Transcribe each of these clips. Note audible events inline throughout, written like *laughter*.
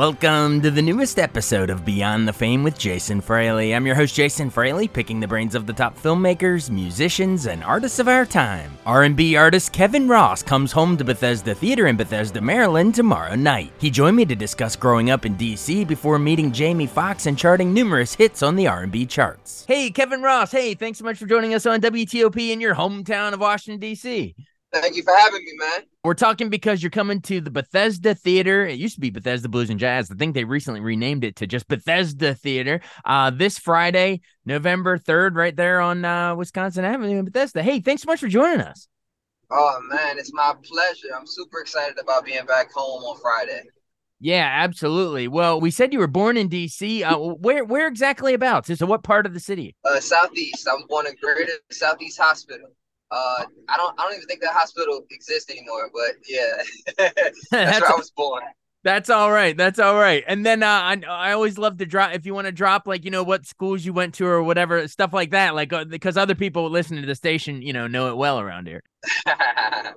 Welcome to the newest episode of Beyond the Fame with Jason Fraley. I'm your host Jason Fraley, picking the brains of the top filmmakers, musicians, and artists of our time. R&B artist Kevin Ross comes home to Bethesda Theater in Bethesda, Maryland tomorrow night. He joined me to discuss growing up in DC before meeting Jamie Foxx and charting numerous hits on the R&B charts. Hey, Kevin Ross. Hey, thanks so much for joining us on WTOP in your hometown of Washington DC. Thank you for having me, man. We're talking because you're coming to the Bethesda Theater. It used to be Bethesda Blues and Jazz. I think they recently renamed it to just Bethesda Theater. Uh, this Friday, November 3rd, right there on uh, Wisconsin Avenue in Bethesda. Hey, thanks so much for joining us. Oh, man, it's my pleasure. I'm super excited about being back home on Friday. Yeah, absolutely. Well, we said you were born in DC. Uh, where where exactly about? So, what part of the city? Uh, Southeast. I was born in Greater Southeast Hospital. Uh, I don't I don't even think that hospital exists anymore, but yeah, that's, *laughs* that's where I was born. That's all right. That's all right. And then uh, I I always love to drop if you want to drop like you know what schools you went to or whatever stuff like that, like uh, because other people listening to the station you know know it well around here. *laughs* uh,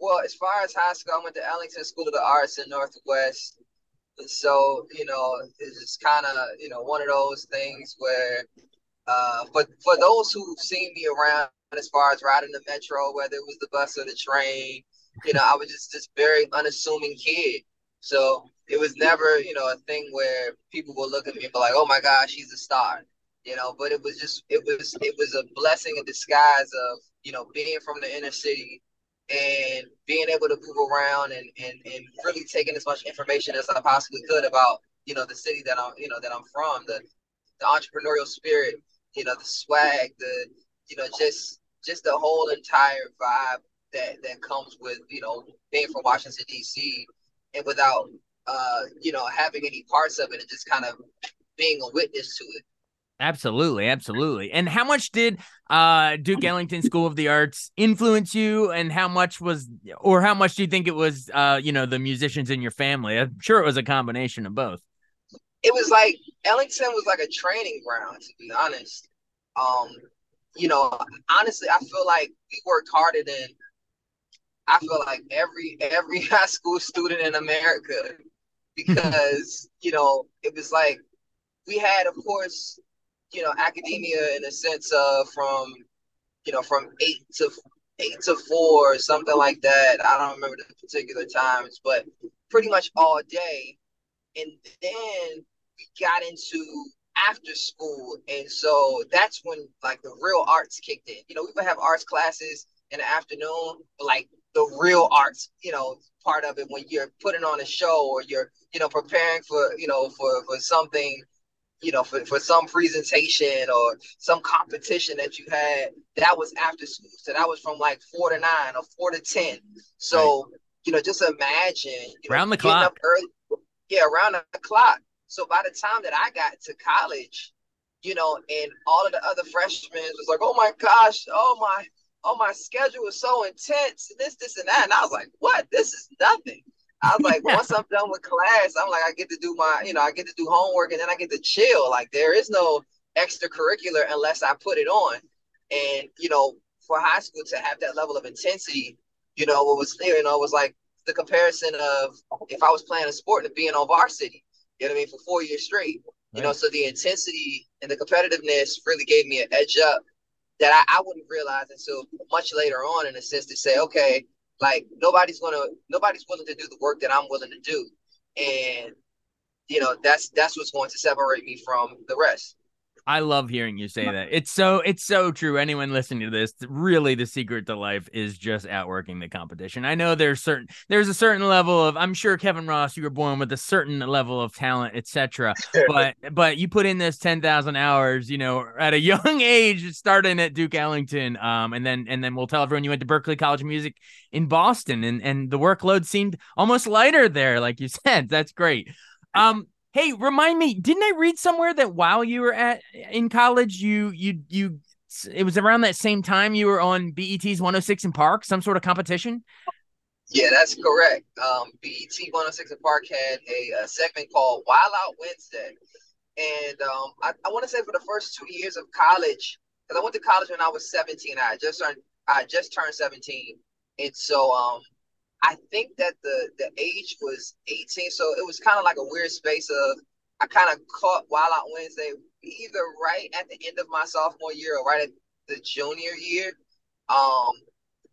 well, as far as high school, I went to Ellington School of the Arts in Northwest. So you know, it's kind of you know one of those things where, uh, for for those who've seen me around as far as riding the metro, whether it was the bus or the train. You know, I was just this very unassuming kid. So it was never, you know, a thing where people would look at me and be like, "Oh my gosh, he's a star," you know. But it was just, it was, it was a blessing in disguise of, you know, being from the inner city and being able to move around and and and really taking as much information as I possibly could about, you know, the city that I'm, you know, that I'm from, the the entrepreneurial spirit, you know, the swag, the, you know, just just the whole entire vibe that that comes with you know being from Washington D.C. and without uh you know having any parts of it and just kind of being a witness to it. Absolutely, absolutely. And how much did uh Duke Ellington School of the Arts influence you and how much was or how much do you think it was uh you know the musicians in your family? I'm sure it was a combination of both. It was like Ellington was like a training ground to be honest. Um you know, honestly, I feel like we worked harder than I feel like every every *laughs* high school student in America because you know it was like we had, of course, you know, academia in a sense of from you know from eight to eight to four, something like that. I don't remember the particular times, but pretty much all day. And then we got into after school. And so that's when like the real arts kicked in. You know, we would have arts classes in the afternoon, but like the real arts, you know, part of it when you're putting on a show or you're, you know, preparing for, you know, for for something, you know, for, for some presentation or some competition that you had, that was after school. So that was from like four to nine or four to ten. So, right. you know, just imagine you know, around the clock. Early, yeah, around the clock. So by the time that I got to college, you know, and all of the other freshmen was like, oh my gosh, oh my, oh my schedule was so intense, and this, this, and that. And I was like, what? This is nothing. I was like, once I'm done with class, I'm like, I get to do my, you know, I get to do homework and then I get to chill. Like there is no extracurricular unless I put it on. And, you know, for high school to have that level of intensity, you know, what was there, you know, was like the comparison of if I was playing a sport and being on varsity. You know what I mean? For four years straight. Right. You know, so the intensity and the competitiveness really gave me an edge up that I, I wouldn't realize until much later on in a sense to say, okay, like nobody's gonna nobody's willing to do the work that I'm willing to do. And you know, that's that's what's going to separate me from the rest. I love hearing you say that. It's so it's so true. Anyone listening to this, really the secret to life is just outworking the competition. I know there's certain there's a certain level of I'm sure Kevin Ross, you were born with a certain level of talent, etc. *laughs* But but you put in this ten thousand hours, you know, at a young *laughs* age, starting at Duke Ellington, um, and then and then we'll tell everyone you went to Berklee College of Music in Boston, and and the workload seemed almost lighter there, like you *laughs* said. That's great. Um, Hey, remind me, didn't I read somewhere that while you were at in college, you you you it was around that same time you were on BET's 106 & Park, some sort of competition? Yeah, that's correct. Um, BET 106 & Park had a, a, segment called Wild Out Wednesday. And um, I, I want to say for the first two years of college, because I went to college when I was 17. I just turned I just turned 17. And so um, I think that the the age was 18, so it was kind of like a weird space of I kind of caught Wild Out Wednesday either right at the end of my sophomore year or right at the junior year. Um,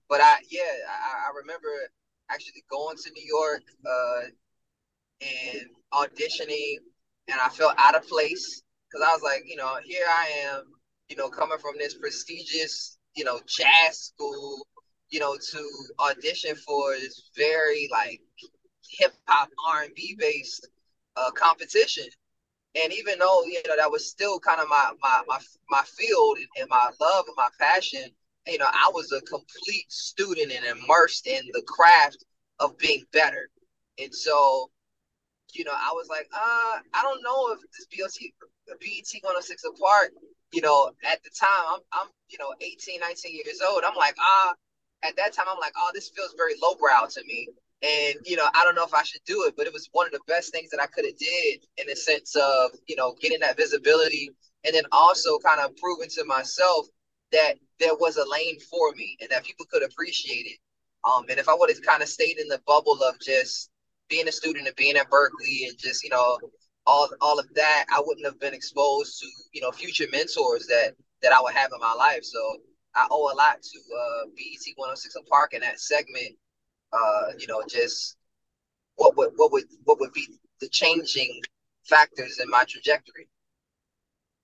but I yeah, I, I remember actually going to New York uh, and auditioning, and I felt out of place because I was like, you know, here I am, you know, coming from this prestigious, you know, jazz school you know, to audition for this very like hip hop R and B based uh, competition. And even though you know that was still kind of my my my my field and my love and my passion, you know, I was a complete student and immersed in the craft of being better. And so, you know, I was like, uh, I don't know if this BOT BET 106 & Park, you know, at the time I'm I'm, you know, 18, 19 years old. I'm like, ah, at that time, I'm like, oh, this feels very lowbrow to me. And, you know, I don't know if I should do it, but it was one of the best things that I could have did in the sense of, you know, getting that visibility and then also kind of proving to myself that there was a lane for me and that people could appreciate it. Um, and if I would have kind of stayed in the bubble of just being a student and being at Berklee and just, you know, all all of that, I wouldn't have been exposed to, you know, future mentors that that I would have in my life. So I owe a lot to uh, BET 106 & Park and that segment. Uh, you know, just what would what would what would be the changing factors in my trajectory.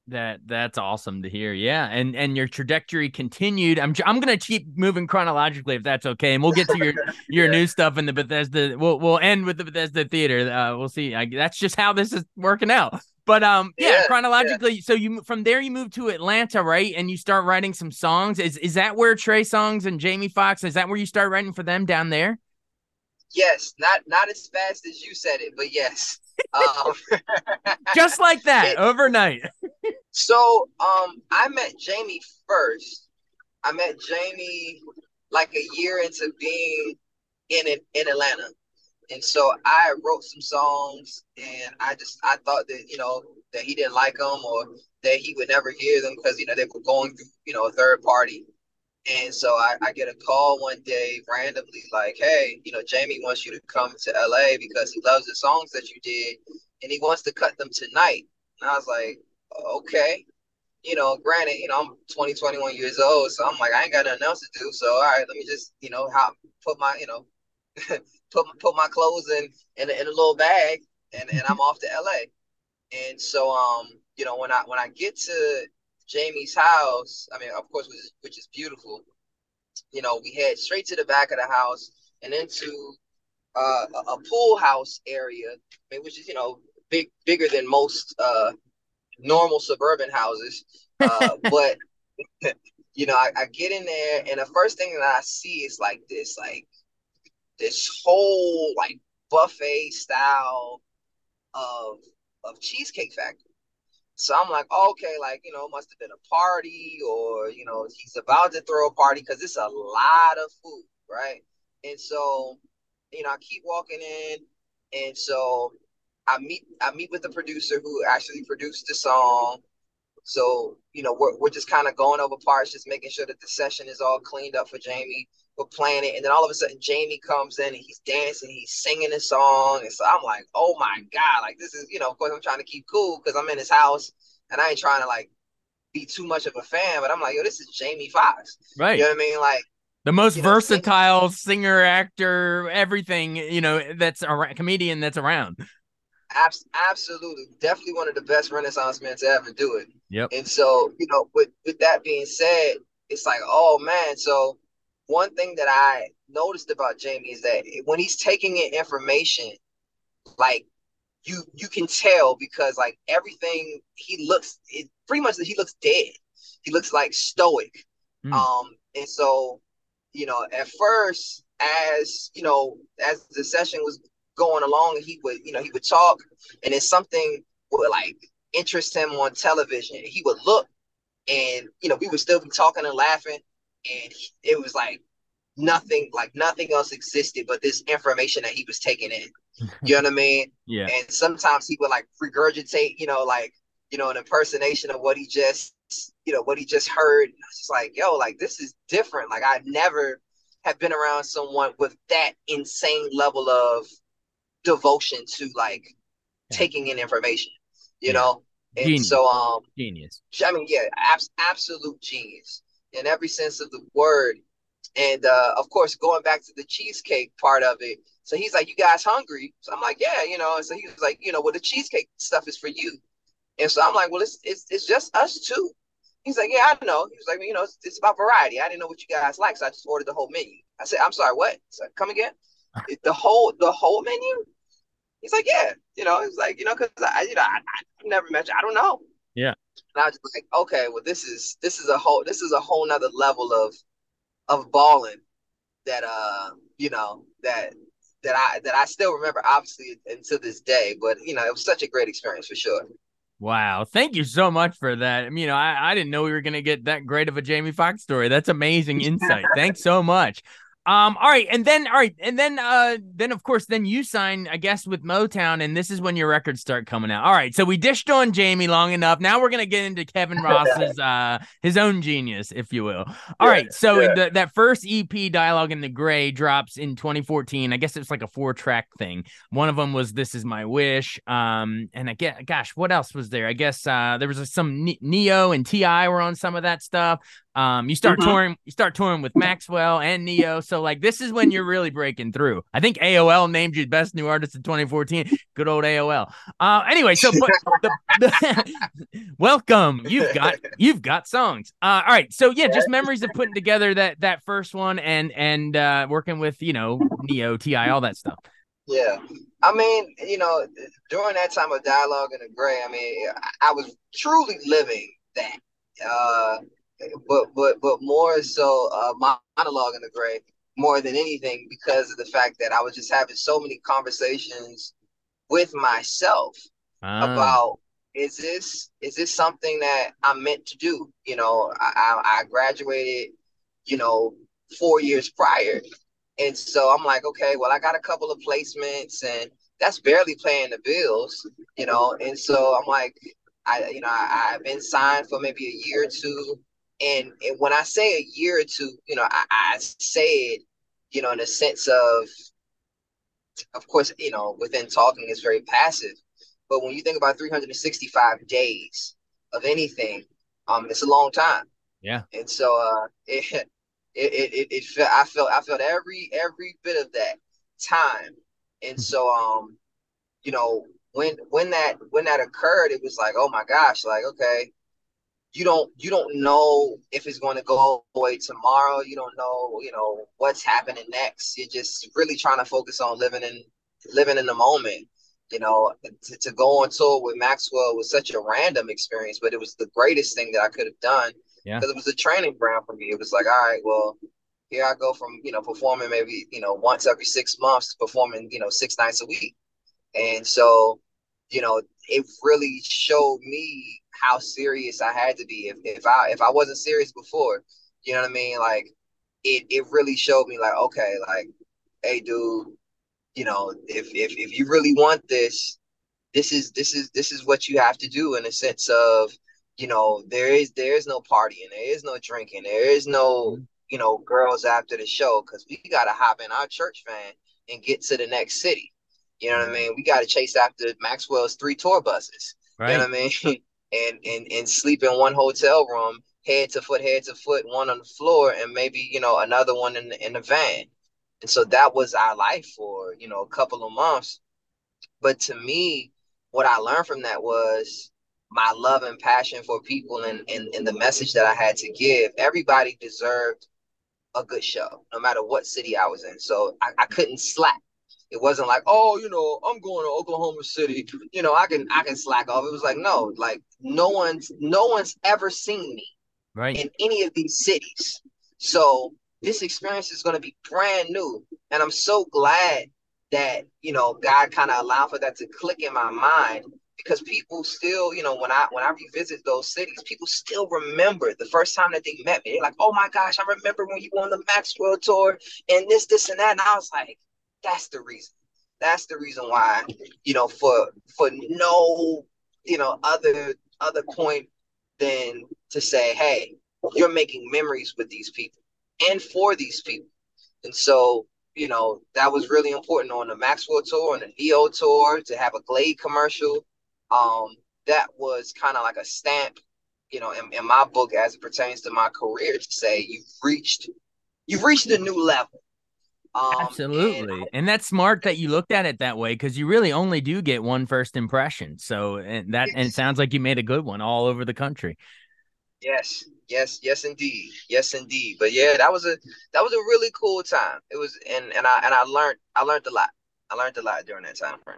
That that's awesome to hear. Yeah, and and your trajectory continued. I'm I'm gonna keep moving chronologically if that's okay, and we'll get to your *laughs* your yeah. new stuff in the Bethesda. We'll we'll end with the Bethesda Theater. Uh, we'll see. I, that's just how this is working out. But um, yeah, yeah chronologically. Yeah. So you from there you move to Atlanta, right? And you start writing some songs. Is is that where Trey Songz and Jamie Foxx? Is that where you start writing for them down there? Yes, not not as fast as you said it, but yes. Um, *laughs* Just like that, it, overnight. *laughs* so um, I met Jamie first. I met Jamie like a year into being in in Atlanta. And so I wrote some songs, and I just I thought that you know that he didn't like them or that he would never hear them because you know they were going through you know a third party. And so I, I get a call one day randomly like, hey, you know, Jamie wants you to come to LA because he loves the songs that you did, and he wants to cut them tonight. And I was like, okay. You know, granted, you know, I'm 20, 21 years old, so I'm like, I ain't got nothing else to do. So all right, let me just, you know, how put my, you know, *laughs* put put my clothes in in, in a little bag, and, and I'm off to LA. And so, um, you know, when I when I get to Jamie's house, I mean, of course, which is, which is beautiful. You know, we head straight to the back of the house and into uh, a, a pool house area, I mean, which is you know big bigger than most uh, normal suburban houses. Uh, *laughs* but *laughs* you know, I, I, get in there, and the first thing that I see is like this, like this whole like buffet style of of cheesecake factory. So I'm like, oh, okay, like you know, must have been a party, or you know, he's about to throw a party because it's a lot of food, right? And so, you know, I keep walking in, and so I meet I meet with the producer who actually produced the song. So you know, we're we're just kind of going over parts, just making sure that the session is all cleaned up for Jamie we're playing it, and then all of a sudden Jamie comes in and he's dancing, he's singing a song, and so I'm like, oh my god, like this is, you know, of course I'm trying to keep cool because I'm in his house and I ain't trying to like be too much of a fan, but I'm like, yo, this is Jamie Foxx, right? You know what I mean? Like the most versatile know, singer, actor, everything, you know, that's a comedian that's around. Abs- absolutely, definitely one of the best Renaissance men to ever do it. Yep. And so, you know, with with that being said, it's like, oh man. So one thing that I noticed about Jamie is that when he's taking in information, like you you can tell because like everything he looks it pretty much he looks dead. He looks like stoic. Mm. Um, and so, you know, at first, as you know, as the session was going along, he would, you know, he would talk, and then something would like interest him on television. He would look, and you know, we would still be talking and laughing, and he, it was like nothing, like nothing else existed but this information that he was taking in. You know what I mean? *laughs* Yeah. And sometimes he would like regurgitate, you know, like you know, an impersonation of what he just, you know, what he just heard. It's just like, yo, like this is different. Like I never have been around someone with that insane level of devotion to like yeah. taking in information, you yeah. know? And genius. so um genius. I mean, yeah, abs- absolute genius in every sense of the word. And uh of course going back to the cheesecake part of it. So he's like, You guys hungry? So I'm like, Yeah, you know, and so he was like, you know, well the cheesecake stuff is for you. And so I'm like, Well, it's it's it's just us two. He's like, Yeah, I know. He was like, you know, it's, it's about variety. I didn't know what you guys like, so I just ordered the whole menu. I said, I'm sorry, what? So come again? *laughs* the whole the whole menu? He's like, yeah, you know, it's like, you know, because I, you know, I, I never met you. I don't know. Yeah. And I was just like, okay, well, this is this is a whole this is a whole nother level of of balling that uh, you know, that that I that I still remember obviously until this day. But you know, it was such a great experience for sure. Wow. Thank you so much for that. I mean, you know, I, I didn't know we were going to get that great of a Jamie Foxx story. That's amazing insight. Thanks so much. Um, all right, and then all right, and then uh then of course then you sign, I guess, with Motown, and this is when your records start coming out. All right, so we dished on Jamie long enough. Now we're gonna get into Kevin *laughs* Ross's uh his own genius, if you will. All yeah, right, so yeah. the, that first EP Dialogue in the Gray drops in 2014. I guess it's like a four track thing. One of them was This Is My Wish. Um, and I get gosh, what else was there? I guess uh there was some Ne-Yo and T.I. were on some of that stuff. Um, you start mm-hmm. touring, you start touring with Maxwell and Ne-Yo. So like this is when you're really breaking through. I think AOL named you best new artist in 2014. Good old AOL. Uh, anyway, so but *laughs* the, the *laughs* welcome. You've got you've got songs. Uh, all right. So yeah, just memories of putting together that that first one and and uh, working with you know Ne-Yo, T.I., all that stuff. Yeah. I mean, you know, during that time of dialogue in the gray, I mean, I was truly living that. Uh, but but but more so uh, monologue in the gray more than anything because of the fact that I was just having so many conversations with myself ah. about is this is this something that I'm meant to do? You know, I, I graduated, you know, four years prior, and so I'm like, okay, well, I got a couple of placements, and that's barely paying the bills, you know, and so I'm like, I you know I, I've been signed for maybe a year or two and, and when I say a year or two, you know, I, I say it, you know, in a sense of, of course, you know, within talking is very passive. But when you think about 365 days of anything, um, it's a long time. Yeah. And so uh *laughs* it it it it, it felt I felt I felt every every bit of that time. And so um, you know, when when that when that occurred, it was like, oh my gosh, like, okay, you don't you don't know if it's going to go away tomorrow. You don't know, you know, what's happening next. You're just really trying to focus on living in living in the moment. You know, to, to go on tour with Maxwell was such a random experience, but it was the greatest thing that I could have done. Yeah. Because it was a training ground for me. It was like, all right, well, here I go from, you know, performing maybe, you know, once every six months to performing, you know, six nights a week. And so, you know, it really showed me how serious I had to be. If if I if I wasn't serious before, you know what I mean? Like it it really showed me like, okay, like, hey dude, you know, if if if you really want this, this is this is this is what you have to do in a sense of, you know, there is there is no partying, there is no drinking, there is no, you know, girls after the show, because we gotta hop in our church van and get to the next city. You know what I mean? We got to chase after Maxwell's three tour buses. Right. You know what I mean? *laughs* and and and sleep in one hotel room, head to foot, head to foot, one on the floor, and maybe you know another one in the, in the van. And so that was our life for you know a couple of months. But to me, what I learned from that was my love and passion for people and, and, and the message that I had to give. Everybody deserved a good show, no matter what city I was in. So I, I couldn't slack. It wasn't like, oh, you know, I'm going to Oklahoma City. You know, I can I can slack off. It was like, no, like no one's no one's ever seen me right in any of these cities. So this experience is going to be brand new, and I'm so glad that you know God kind of allowed for that to click in my mind because people still, you know, when I when I revisit those cities, people still remember the first time that they met me. They're like, "Oh my gosh, I remember when you were on the Maxwell tour and this, this, and that." And I was like, "That's the reason. That's the reason why." You know, for for no, you know, other other point than to say, "Hey, you're making memories with these people and for these people," and so you know, that was really important on the Maxwell tour and the Ne-Yo tour to have a Glade commercial. Um, that was kind of like a stamp, you know, in, in my book as it pertains to my career to say you've reached you've reached a new level. Um, Absolutely. And, and, that's smart that you looked at it that way because you really only do get one first impression. So and that and it sounds like you made a good one all over the country. Yes, yes, yes, indeed, yes, indeed. But yeah, that was a that was a really cool time. It was, and and I and I learned I learned a lot. I learned a lot during that time frame.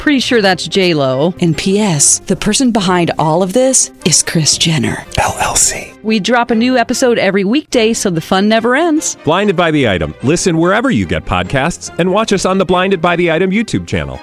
Pretty sure that's J Lo. And P.S. The person behind all of this is Kris Jenner LLC. We drop a new episode every weekday, so the fun never ends. Blinded by the item. Listen wherever you get podcasts, and watch us on the Blinded by the Item YouTube channel.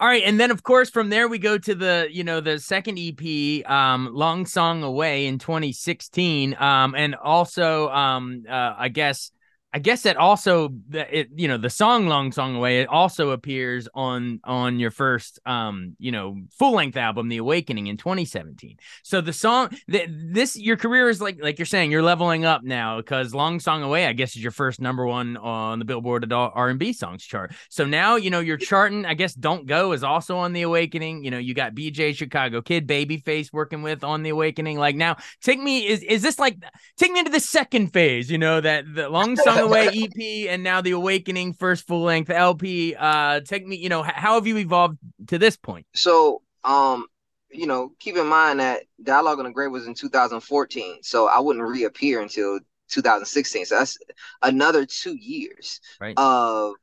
All right, and then of course from there we go to the you know the second EP, um, "Long Song Away" in 2016, um, and also um, uh, I guess I guess that also it you know the song "Long Song Away" it also appears on on your first um you know full length album, "The Awakening" in 2017. So the song that this your career is like like you're saying you're leveling up now because "Long Song Away" I guess is your first number one on the Billboard R&B songs chart. So now you know you're charting. I guess "Don't Go" is also on "The Awakening." You know you got BJ Chicago Kid, Babyface working with on "The Awakening." Like now, take me is is this like take me into the second phase? You know that the "Long Song Away *laughs* EP and now the Awakening first full length LP. Uh, take me, you know, how have you evolved to this point? So, um, you know, keep in mind that Dialogue in the Gray was in 2014, so I wouldn't reappear until 2016. So that's another two years right. of,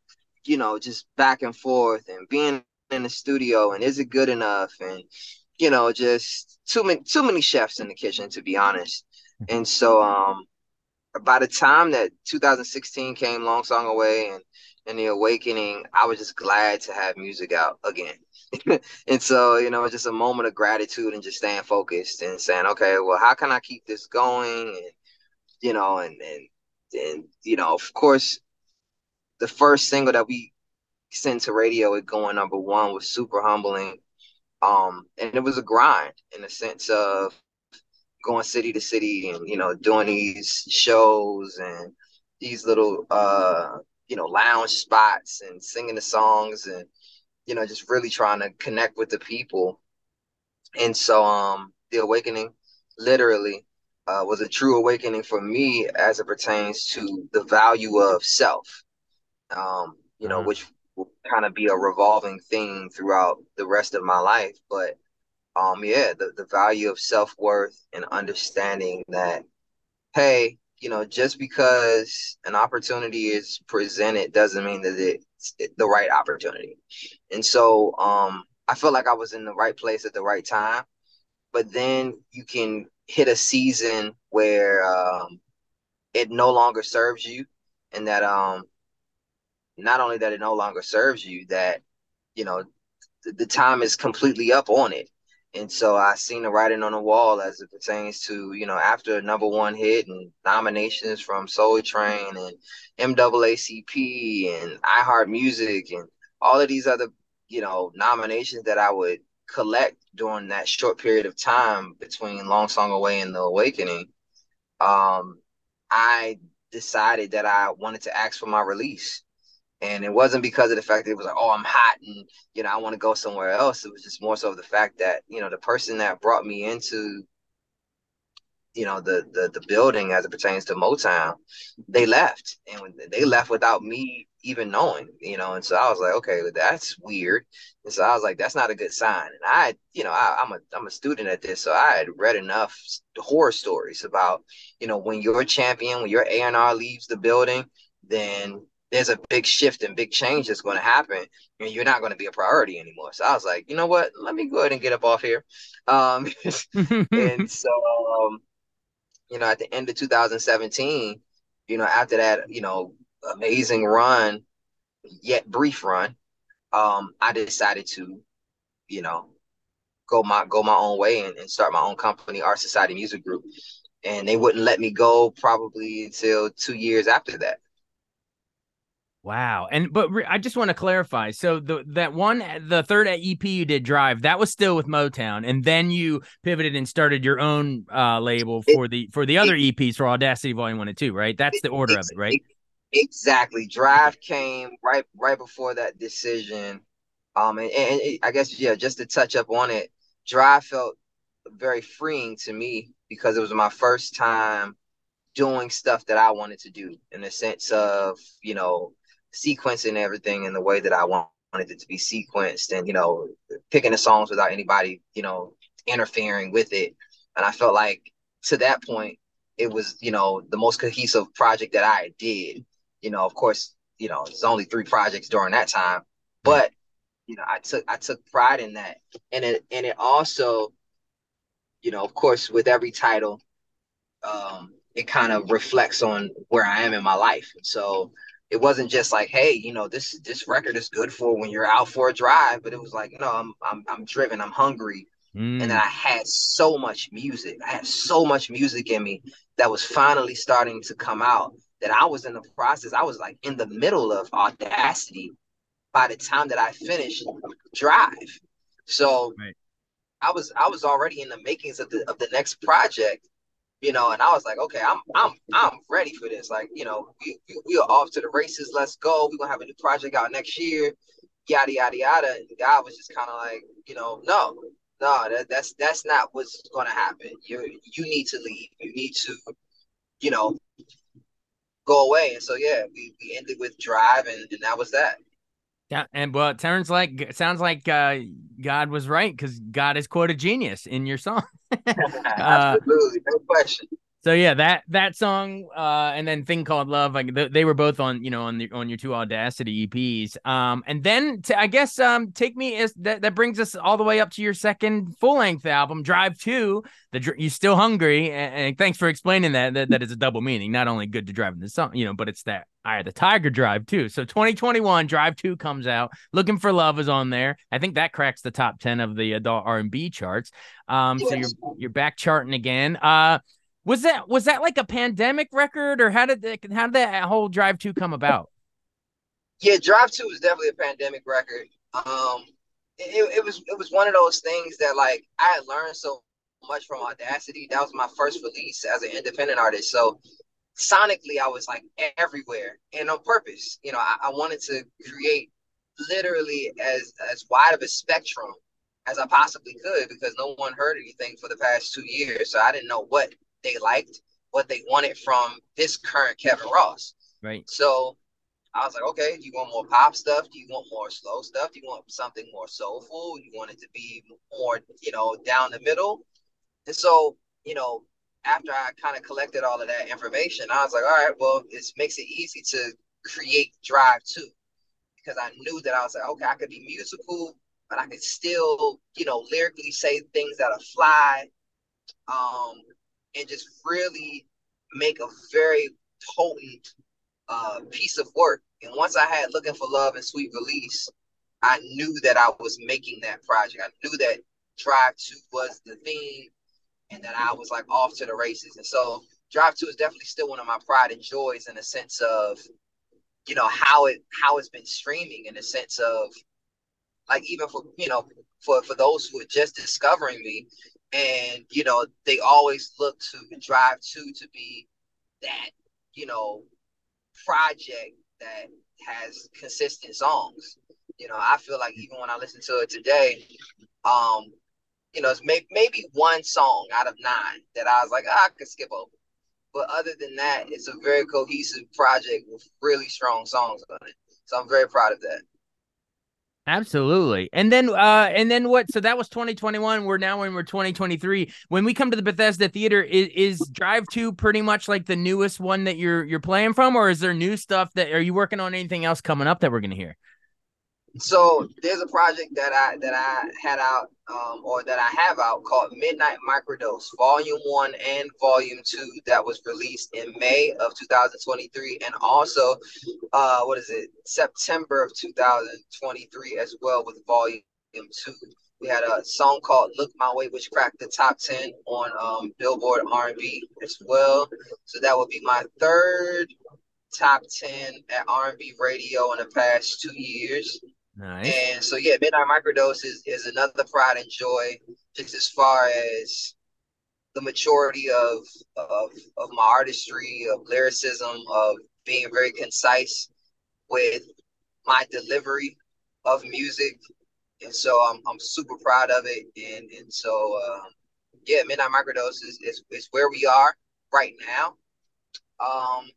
you know, just back and forth and being in the studio and is it good enough and you know just too many too many chefs in the kitchen to be honest. Mm-hmm. And so um by the time that 2016 came, Long Song Away and and the Awakening, I was just glad to have music out again. *laughs* and so, you know, just a moment of gratitude and just staying focused and saying, okay, well, how can I keep this going? And you know, and and and you know, of course, the first single that we sent to radio it going number one was super humbling. Um, and it was a grind in the sense of going city to city and you know doing these shows and these little uh you know lounge spots and singing the songs and you know just really trying to connect with the people and so um the awakening literally uh, was a true awakening for me as it pertains to the value of self um you know mm-hmm. which will kind of be a revolving theme throughout the rest of my life but um yeah the, the value of self-worth and understanding that hey you know just because an opportunity is presented doesn't mean that it's the right opportunity and so um i felt like i was in the right place at the right time but then you can hit a season where um it no longer serves you and that um not only that it no longer serves you, that you know the, the time is completely up on it. And so I seen the writing on the wall as it pertains to, you know, after number one hit and nominations from Soul Train and NAACP and iHeart Music and all of these other, you know, nominations that I would collect during that short period of time between Long Song Away and The Awakening. Um, I decided that I wanted to ask for my release. And it wasn't because of the fact that it was like, oh, I'm hot and, you know, I want to go somewhere else. It was just more so the fact that, you know, the person that brought me into, you know, the the the building as it pertains to Motown, they left. And they left without me even knowing, you know. And so I was like, okay, that's weird. And so I was like, that's not a good sign. And I, you know, I, am a I'm a student at this, so I had read enough horror stories about, you know, when your champion, when your A and R leaves the building, then there's a big shift and big change that's going to happen and you're not going to be a priority anymore. So i was like you know what? Let me go ahead and get up off here. Um, *laughs* and *laughs* so um, you know at the end of 2017 you know after that you know amazing run yet brief run um, i decided to you know go my go my own way and, and start my own company art society music group. And they wouldn't let me go probably until two years after that Wow. And but re- I just want to clarify. So the that one the third EP you did Drive, that was still with Motown and then you pivoted and started your own uh label for it, the for the other it, EPs for Audacity Volume 1 and 2, right? That's the order of it, right? Exactly. Drive came right right before that decision. Um and, and it, I guess yeah, just to touch up on it, Drive felt very freeing to me because it was my first time doing stuff that I wanted to do in the sense of, you know, sequencing everything in the way that I wanted it to be sequenced and, you know, picking the songs without anybody, you know, interfering with it. And I felt like to that point, it was, you know, the most cohesive project that I did. You know, of course, you know, it's only three projects during that time, but you know, I took I took pride in that. And it and it also, you know, of course, with every title, um, it kind of reflects on where I am in my life. So it wasn't just like, hey, you know, this this record is good for when you're out for a drive, but it was like, you know, I'm I'm I'm driven, I'm hungry. Mm. And then I had so much music. I had so much music in me that was finally starting to come out that I was in the process. I was like in the middle of audacity by the time that I finished Drive. So right. I was I was already in the makings of the of the next project you know, and I was like, okay, I'm I'm I'm ready for this. Like, you know, we we are off to the races. Let's go. We're gonna have a new project out next year. Yada yada yada. And God was just kind of like, you know, no, no, that, that's that's not what's gonna happen. You you need to leave. You need to, you know, go away. And so yeah, we, we ended with drive and, and that was that. Yeah, and well, it sounds like it sounds like uh, God was right because God is quote a genius in your song. *laughs* *laughs* Absolutely, uh, no question. So yeah, that that song uh, and then thing called love, like they, they were both on you know on the on your two Audacity EPs. Um, and then to, I guess um, take me as that that brings us all the way up to your second full length album, Drive Two. The you still hungry? And, and, thanks for explaining that, that that is a double meaning. Not only good to drive in the song, you know, but it's that I had the Tiger Drive too. So 2021 Drive Two comes out. Looking for Love is on there. I think that cracks the top ten of the adult R and B charts. Um, so you're you're back charting again. Uh was that was that like a pandemic record, or how did the, how did that whole Drive Two come about? Yeah, Drive Two was definitely a pandemic record. Um, it, it was it was one of those things that like I had learned so much from Audacity. That was my first release as an independent artist. So sonically, I was like everywhere and on purpose. You know, I, I wanted to create literally as as wide of a spectrum as I possibly could because no one heard anything for the past two years. So I didn't know what they liked, what they wanted from this current Kevin Ross. Right. So I was like, okay, do you want more pop stuff? Do you want more slow stuff? Do you want something more soulful? You want it to be more, you know, down the middle? And so, you know, after I kind of collected all of that information, I was like, all right, well, it makes it easy to create Drive Two because I knew that I was like, okay, I could be musical, but I could still, you know, lyrically say things that are fly. Um, and just really make a very potent uh, piece of work. And once I had Looking for Love and Sweet Release, I knew that I was making that project. I knew that Drive 2 was the theme and that I was like off to the races. And so Drive 2 is definitely still one of my pride and joys in the sense of, you know, how it how it's been streaming in the sense of like even for you know, for for those who are just discovering me and you know, they always look to Drive 2 to be that, you know, project that has consistent songs. You know, I feel like even when I listen to it today, um, you know, it's may- maybe one song out of nine that I was like, ah, I could skip over. But other than that, it's a very cohesive project with really strong songs on it. So I'm very proud of that. Absolutely. And then uh and then what so that was 2021. We're now in we're 2023. When we come to the Bethesda Theater, is, is Drive 2 pretty much like the newest one that you're you're playing from, or is there new stuff that are you working on anything else coming up that we're gonna hear? So there's a project that I that I had out um, or that I have out called Midnight Microdose, Volume One and Volume Two, that was released in May of 2023, and also uh, what is it, September of 2023 as well with Volume Two. We had a song called "Look My Way," which cracked the top ten on um, Billboard R&B as well. So that would be my third top 10 at R&B radio in the past two years. Nice. And so yeah, Midnight Microdose is, is another pride and joy, just as far as the maturity of of of my artistry, of lyricism, of being very concise with my delivery of music. And so I'm I'm super proud of it. And and so um, yeah, Midnight Microdose is, is is where we are right now. Um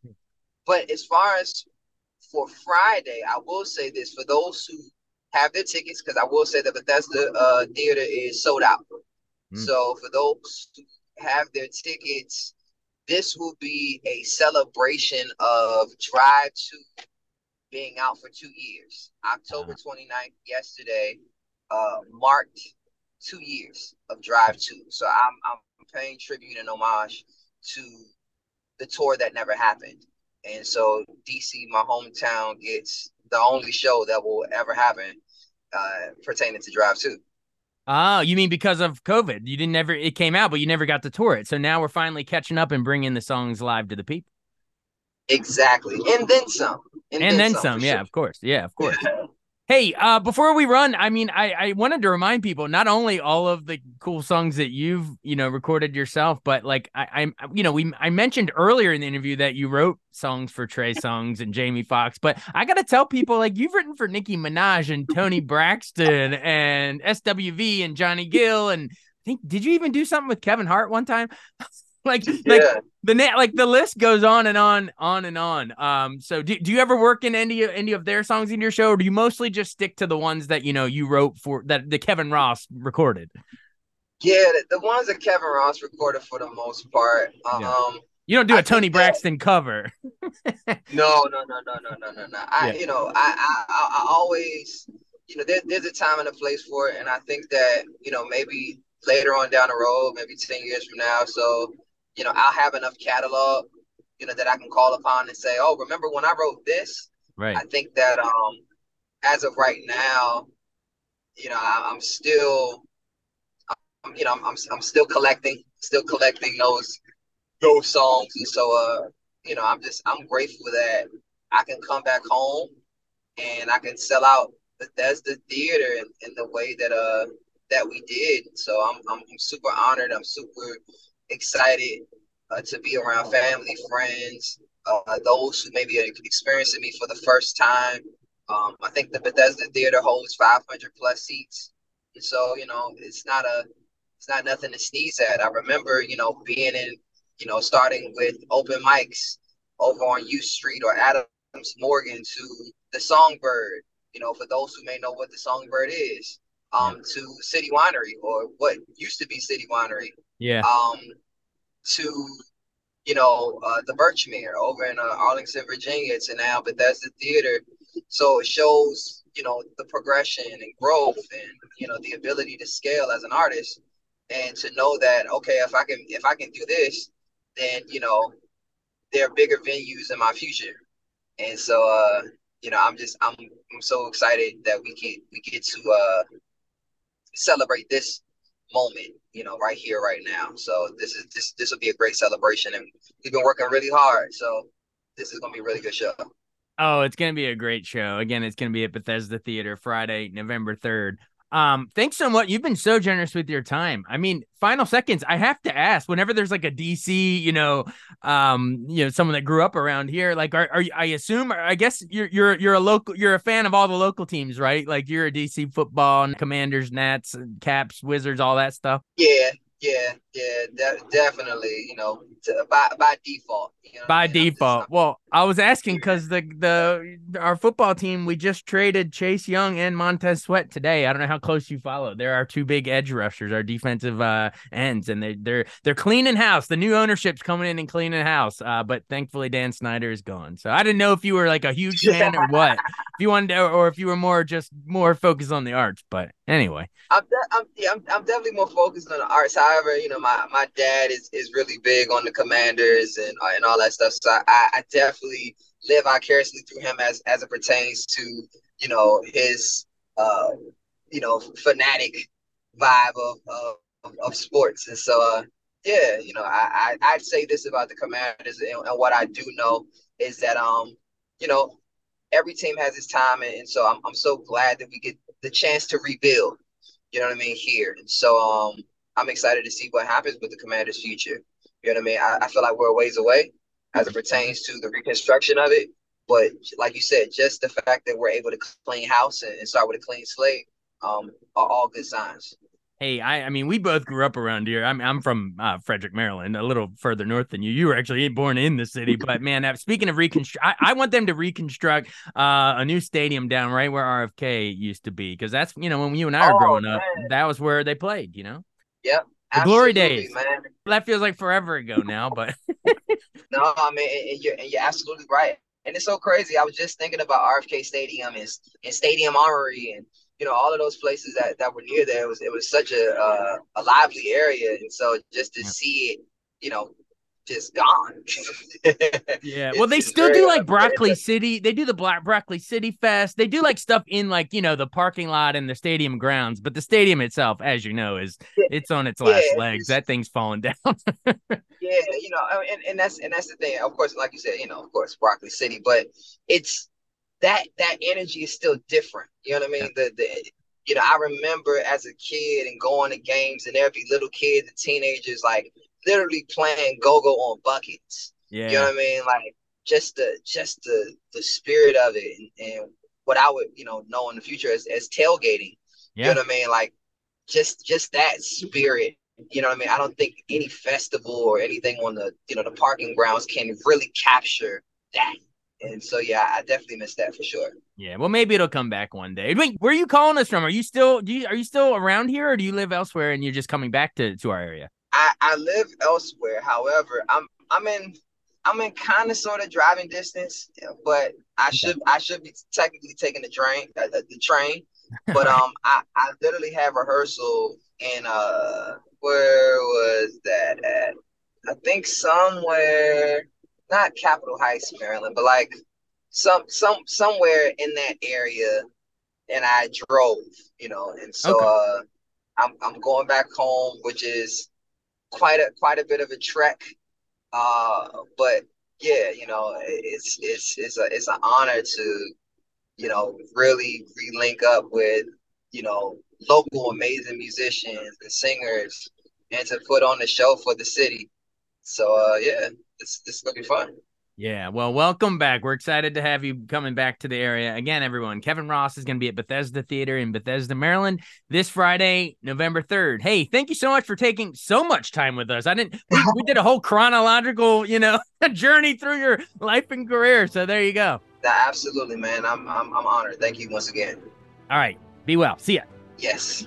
but as far as for Friday, I will say this for those who have their tickets, because I will say that Bethesda uh, Theater is sold out. Mm. So for those who have their tickets, this will be a celebration of Drive 2 being out for two years. October 29th, yesterday, uh, marked two years of Drive 2. So I'm, I'm paying tribute and homage to the tour that never happened. And so DC, my hometown, gets the only show that will ever happen uh, pertaining to Drive Two. Oh, you mean because of COVID? You didn't ever it came out, but you never got to tour it. So now we're finally catching up and bringing the songs live to the people. Exactly, and then some, and, and then, then, some. some yeah, sure. of course. Yeah, of course. *laughs* Hey, uh, before we run, I mean, I, I wanted to remind people not only all of the cool songs that you've you know recorded yourself, but like I, I you know we I mentioned earlier in the interview that you wrote songs for Trey Songz and Jamie Foxx, but I gotta tell people like you've written for Nicki Minaj and Toni *laughs* Braxton and SWV and Johnny Gill and I think did you even do something with Kevin Hart one time? *laughs* *laughs* *laughs* like yeah. like the net like the list goes on and on on and on um so do, do you ever work in any any of their songs in your show or do you mostly just stick to the ones that you know you wrote for that the kevin ross recorded yeah the, the ones that kevin ross recorded for the most part um yeah. you don't do a I Toni Braxton that, cover. *laughs* no, no, no, no, no, no, no, no. I, yeah. you know, I, I, I always, you know, there, there's a time and a place for it, and I think that, you know, maybe later on down the road, maybe ten years from now, so you know, I'll have enough catalog, you know, that I can call upon and say, oh, remember when I wrote this? Right. I think that um, as of right now, you know, I, am still, um, you know, I'm, I'm, I'm still collecting, still collecting those those songs, and so uh, you know, I'm just I'm grateful that I can come back home and I can sell out Bethesda Theater in, in the way that uh that we did. So I'm, I'm I'm super honored. I'm super excited uh, to be around family, friends, uh, those who maybe are experiencing me for the first time. Um, I think the Bethesda Theater holds 500 plus seats, and so you know it's not a it's not nothing to sneeze at. I remember you know being in you know starting with open mics over on U Street or Adams Morgan to the Songbird. You know, for those who may know what the Songbird is, um, to City Winery or what used to be City Winery. Yeah. Um, to you know uh, the Birchmere over in uh, Arlington, Virginia, It's to now Bethesda Theater. So it shows you know the progression and growth, and you know the ability to scale as an artist, and to know that okay, if I can if I can do this, then you know there are bigger venues in my future. and so uh, you know, I'm just I'm I'm so excited that we get we get to uh celebrate this moment, you know, right here, right now. So this is this this will be a great celebration, and we've been working really hard. So this is gonna be a really good show. Oh, it's gonna be a great show. Again, it's gonna be at Bethesda Theater Friday, November third. Um, thanks so much. You've been so generous with your time. I mean, final seconds. I have to ask. Whenever there's like a DC, you know, um, you know, someone that grew up around here, like, are, are you? I assume, I guess you're you're you're a local, you're a fan of all the local teams, right? Like, you're a DC football and Commanders, Nats, Caps, Wizards, all that stuff. Yeah, yeah, yeah, de- definitely. You know, to, by by default. You know by I mean? default. Well, I was asking because the the our football team we just traded Chase Young and Montez Sweat today. I don't know how close you follow. There are two big edge rushers, our defensive uh, ends, and they they're they're cleaning house. The new ownership's coming in and cleaning house. Uh, but thankfully Dan Snyder is gone. So I didn't know if you were like a huge fan or what. If you wanted to, or if you were more just more focused on the arts. But anyway, I'm, de- I'm yeah, I'm, I'm definitely more focused on the arts. However, you know, my, my dad is, is really big on the Commanders and uh, and all that stuff. So I, I definitely live vicariously through him as as it pertains to you know his uh you know fanatic vibe of of, of sports. And so uh yeah, you know, I, I I'd say this about the Commanders and, and what I do know is that um you know every team has its time and, and so I'm I'm so glad that we get the chance to rebuild. You know what I mean here. And so um I'm excited to see what happens with the Commanders' future. You know what I mean? I, I feel like we're a ways away as it pertains to the reconstruction of it. But like you said, just the fact that we're able to clean house and, and start with a clean slate um, are all good signs. Hey, I, I mean, we both grew up around here. I'm, I'm from uh, Frederick, Maryland, a little further north than you. You were actually born in the city, but *laughs* man, uh, speaking of reconstruct, I, I, want them to reconstruct uh, a new stadium down right where RFK used to be, because that's you know when you and I were Oh, growing up, that was where they played. You know, Yep. The glory days. man. that feels like forever ago now, but *laughs* No, I mean, you're you're absolutely right. And it's so crazy. I was just thinking about RFK Stadium and, and Stadium Armory and you know all of those places that, that were near there. It was it was such a uh, a lively area, and so just to Yeah. see it, you know, just gone. *laughs* Yeah, well, they It's- it's still do like Broccoli very- City. They do the Black Broccoli City Fest. They do like stuff in like you know the parking lot and the stadium grounds. But the stadium itself, as you know, is Yeah. it's on its last Yeah, legs. it's- That thing's falling down. *laughs* Yeah, you know, and, and that's and that's the thing. Of course, like you said, you know, of course, Broccoli City, but it's that that energy is still different. You know what I mean? The the you know, I remember as a kid and going to games, and there'd little kid, the teenagers like literally playing go-go on buckets. yeah, You know what I mean? Like just the just the the spirit of it, and, and what I would you know know in the future as as tailgating. yeah. You know what I mean? Like just just that spirit. You know what I mean? I don't think any festival or anything on the you know the parking grounds can really capture that. And so yeah, I definitely missed that for sure. Yeah, well, maybe it'll come back one day. Wait, where are you calling us from? Are you still do you are you still around here, or do you live elsewhere and you're just coming back to to our area? I I live elsewhere. However, I'm I'm in I'm in kind of sort of driving distance, but I should I should be technically taking the train uh, the, the train. *laughs* But um, I I literally have rehearsal in uh where was that at? I think somewhere not Capitol Heights, Maryland, but like some some somewhere in that area. And I drove, you know, and so Okay. uh, I'm I'm going back home, which is quite a quite a bit of a trek. Uh, but yeah, you know, it's it's it's a it's an honor to, you know, really re-link up with, you know, local amazing musicians and singers and to put on the show for the city. So uh yeah, this this is gonna be fun. Yeah, well, welcome back. We're excited to have you coming back to the area again. Everyone, Kevin Ross is going to be at Bethesda Theater in Bethesda, Maryland, this Friday, November third. Hey, thank you so much for taking so much time with us. I didn't. We, we did a whole chronological, you know, *laughs* journey through your life and career. So there you go. Absolutely, man. I'm I'm I'm honored. Thank you once again. All right, be well. See ya. Yes.